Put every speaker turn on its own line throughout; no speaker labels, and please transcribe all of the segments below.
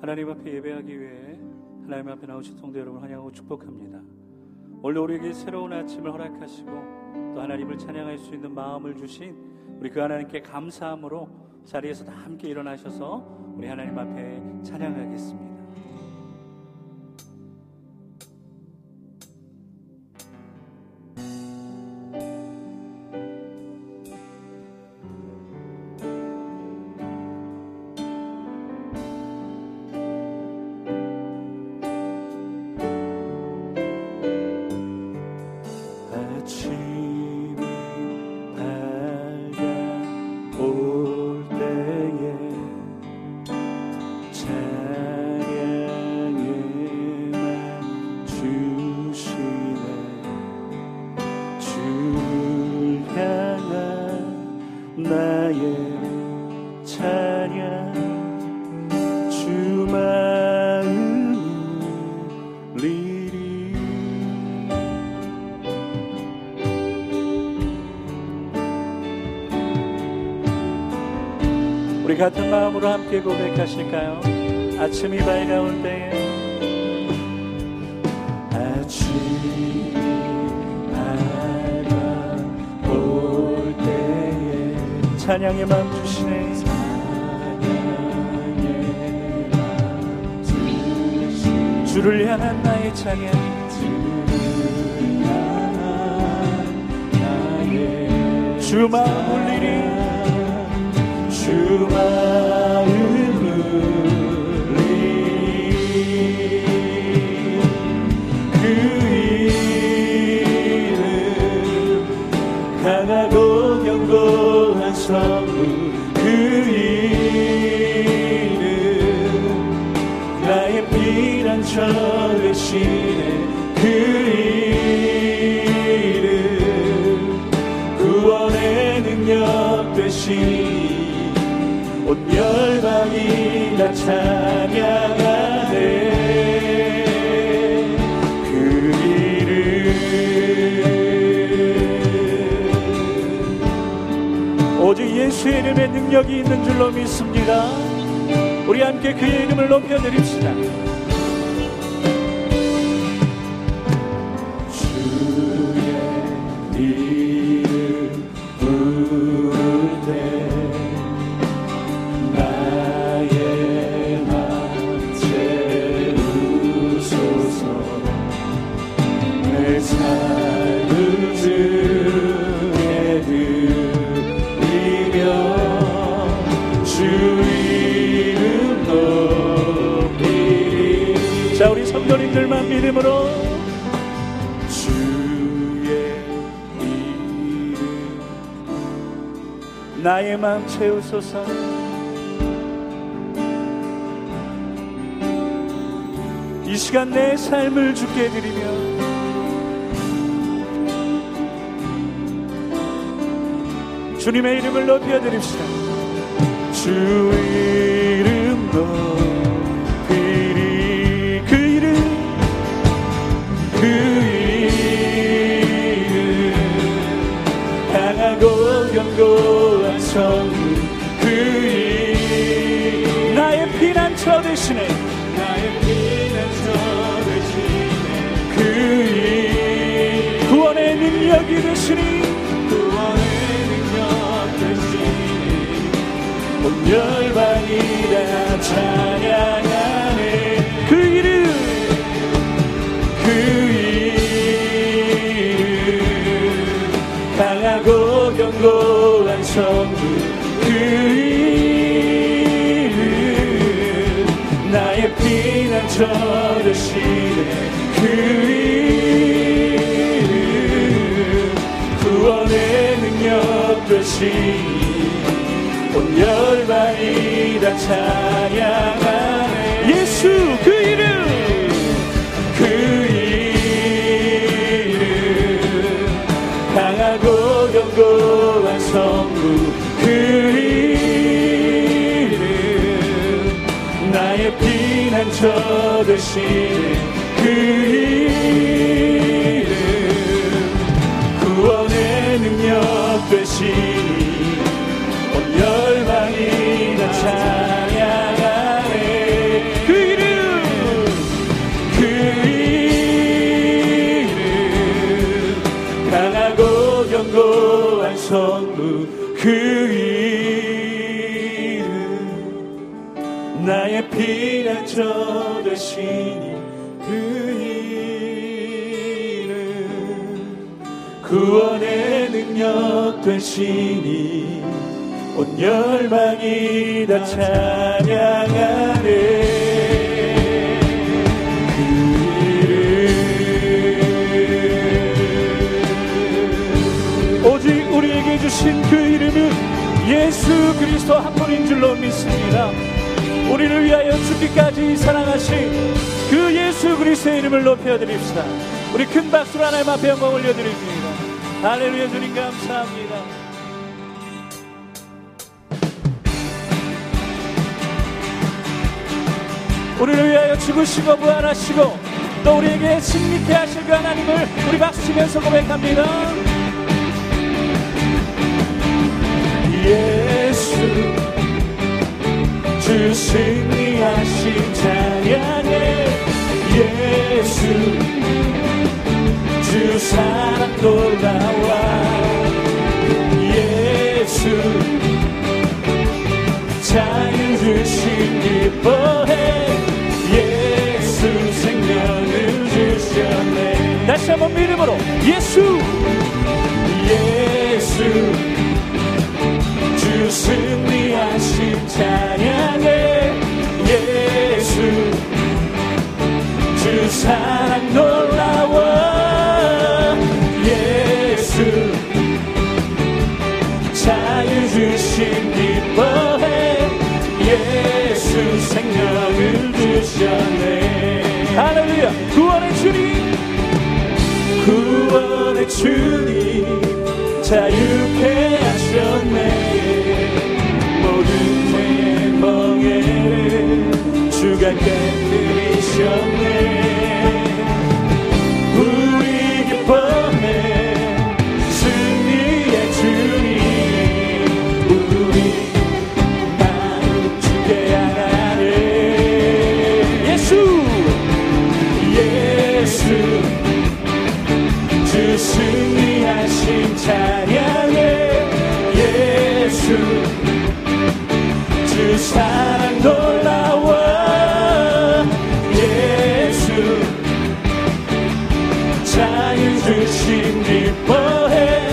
하나님 앞에 예배하기 위해 하나님 앞에 나오신 성도 여러분 환영하고 축복합니다. 오늘 우리에게 새로운 아침을 허락하시고 또 하나님을 찬양할 수 있는 마음을 주신 우리 그 하나님께 감사함으로 자리에서 다 함께 일어나셔서 우리 하나님 앞에 찬양하겠습니다. 같은 마음으로 함께 고백하실까요? 아침이 밝아올 때에 아침이 밝아올 때에 찬양의 마음 주시네. 주를 향한 나의 찬양. 주 마음 울리리 주마 능력이 있는 줄로 믿습니다. 우리 함께 그의 이름을 높여드립시다 나의 마음 채우소서. 이 시간 내 삶을 주께 드리며 주님의 이름을 높여 드립시다. 주 이름 높이리 그 이름 그 이름. 강하고 견고 한 성문 그 이름 나의 피난처 되시네 나의 피난처 되시네 그 이름 구원의 능력이 되시니 구원의 능력 되시니 온 열방이 다찬 그 나의 피난처 되시네 그 구원의 능력 되시니 온 열방이 다 찬양 되시네 그 이름 구원의 능력 되시 피난처 되시니 그 이름 구원의 능력 되시니 온 열방이 다 찬양하네 우리에게 주신 그 이름은 예수 그리스도 한 분인 줄로 믿습니다. 우리를 위하여 죽기까지 사랑하신 그 예수 그리스도의 이름을 높여드립시다. 우리 큰 박수로 하나님 앞에 영광 올려드립니다. 할렐루야 주님 감사합니다. 우리를 위하여 죽으시고 부활하시고 또 우리에게 승리케 하실 그 하나님을 우리 박수치면서 고백합니다. 예수 주 승리하신 찬양해 예수 주 사랑 놀라와. 예수 자유 주신 기뻐해. 예수 생명을 주셨네. 다시 한번 믿음으로 예수 예수 주 승리하신 찬양 해 예수. 주 사랑 놀라워 예수. 자유 주신 기뻐해 예수. 생명을 주셨네. 할렐루야. 구원의 주님. 구원의 주님. 자유케 하셨네 주가 깨뜨리셨네 주신 기뻐해.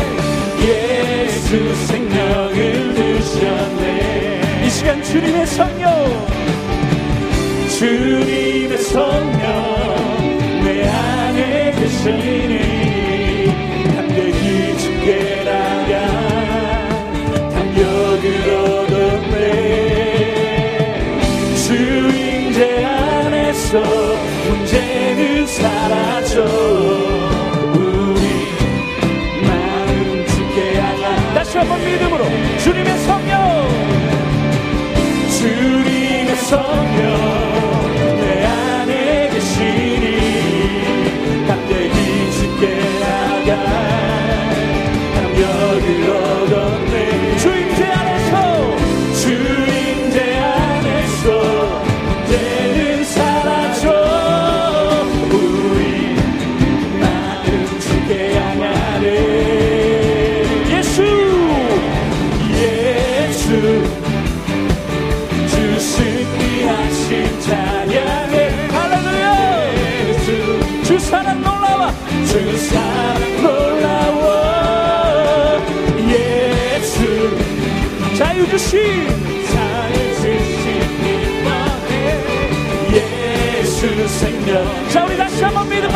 예수 생명을 주셨네. 이 시간 주님의 성령. 주님의 성령. 내 안에 계시니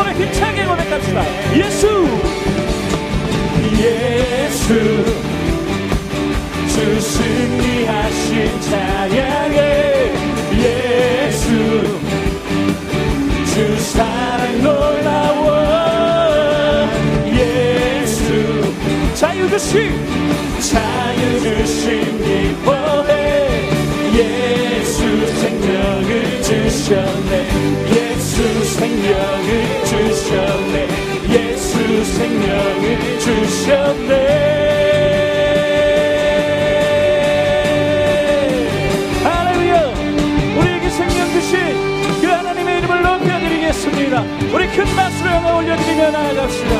한번 믿음으로 힘차게 고백합시다. 예수! 예수! 주 승리하신 찬양에 예수! 주 사랑 놀라워! 예수! 자유 주심 자유 주심 기뻐해! 예수 생명을 주셨네. 예수 생명을 나아갑시다.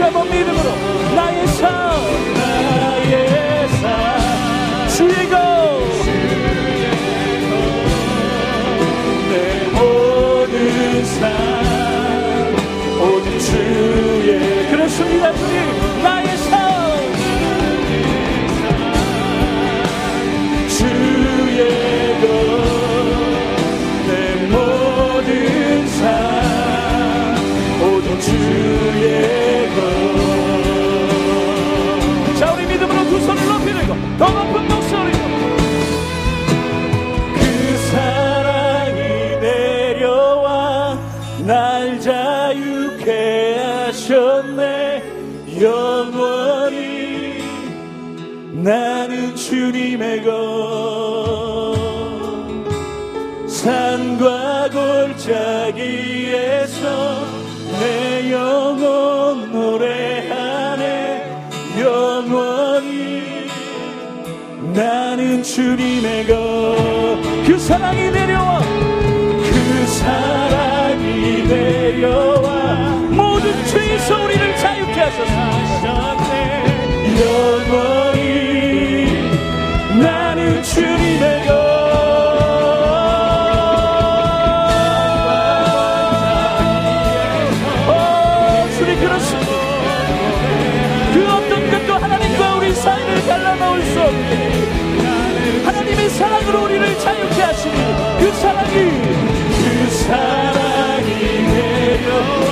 다시 한번 믿음으로 나의 삶 나의 삶. 주의 것내 모든 삶 주의 그렇습니다 주님 주님의 것 산과 골짜기에서 내 영혼 노래하네. 영원히 나는 주님의 것 그 사랑이 내려와. 그 사랑이 내려와. 모든 죄에서 우리를 자유케 하셨습니다 영원 하시니 그 사랑이 그 사랑이 내려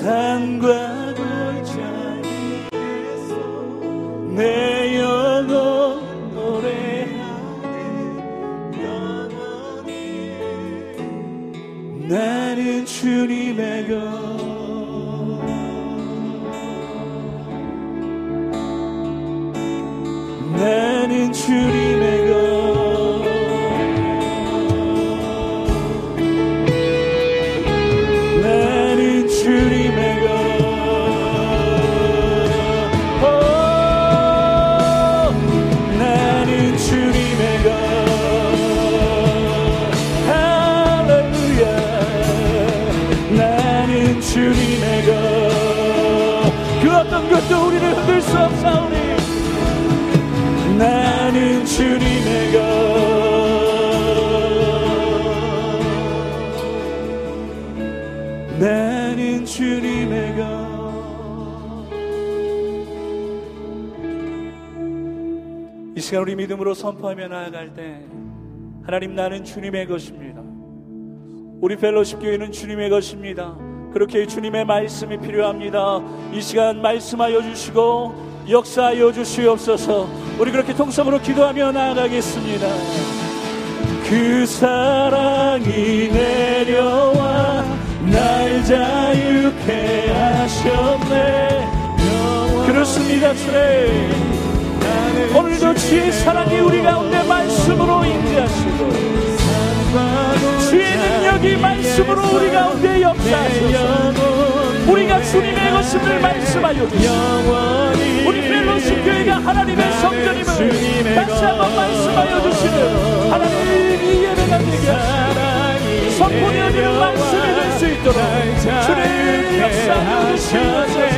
산과 나는 주님의 것 이 시간 우리 믿음으로 선포하며 나아갈 때 하나님 나는 주님의 것입니다. 우리 펠로십 교회는 주님의 것입니다. 그렇게 주님의 말씀이 필요합니다. 이 시간 말씀하여 주시고 역사하여 주시옵소서. 우리 그렇게 통성으로 기도하며 나아가겠습니다. 그 사랑이 내려와 날 자유케 하셨네. 그렇습니다, 주님. 오늘도 주의 사랑이 우리 가운데 말씀으로 임재하시고 주의 능력이 말씀으로 우리 가운데 역사하소서 우리가 주님의 것임을 말씀하여 주시고 우리 펠로십 교회가 하나님의 성전임을 다시 한번 말씀하여 주시는 하나님 이 예배가 되게 하시고 선포되어지는 말씀이 될 수 있도록 주님 역사하여 주시옵소서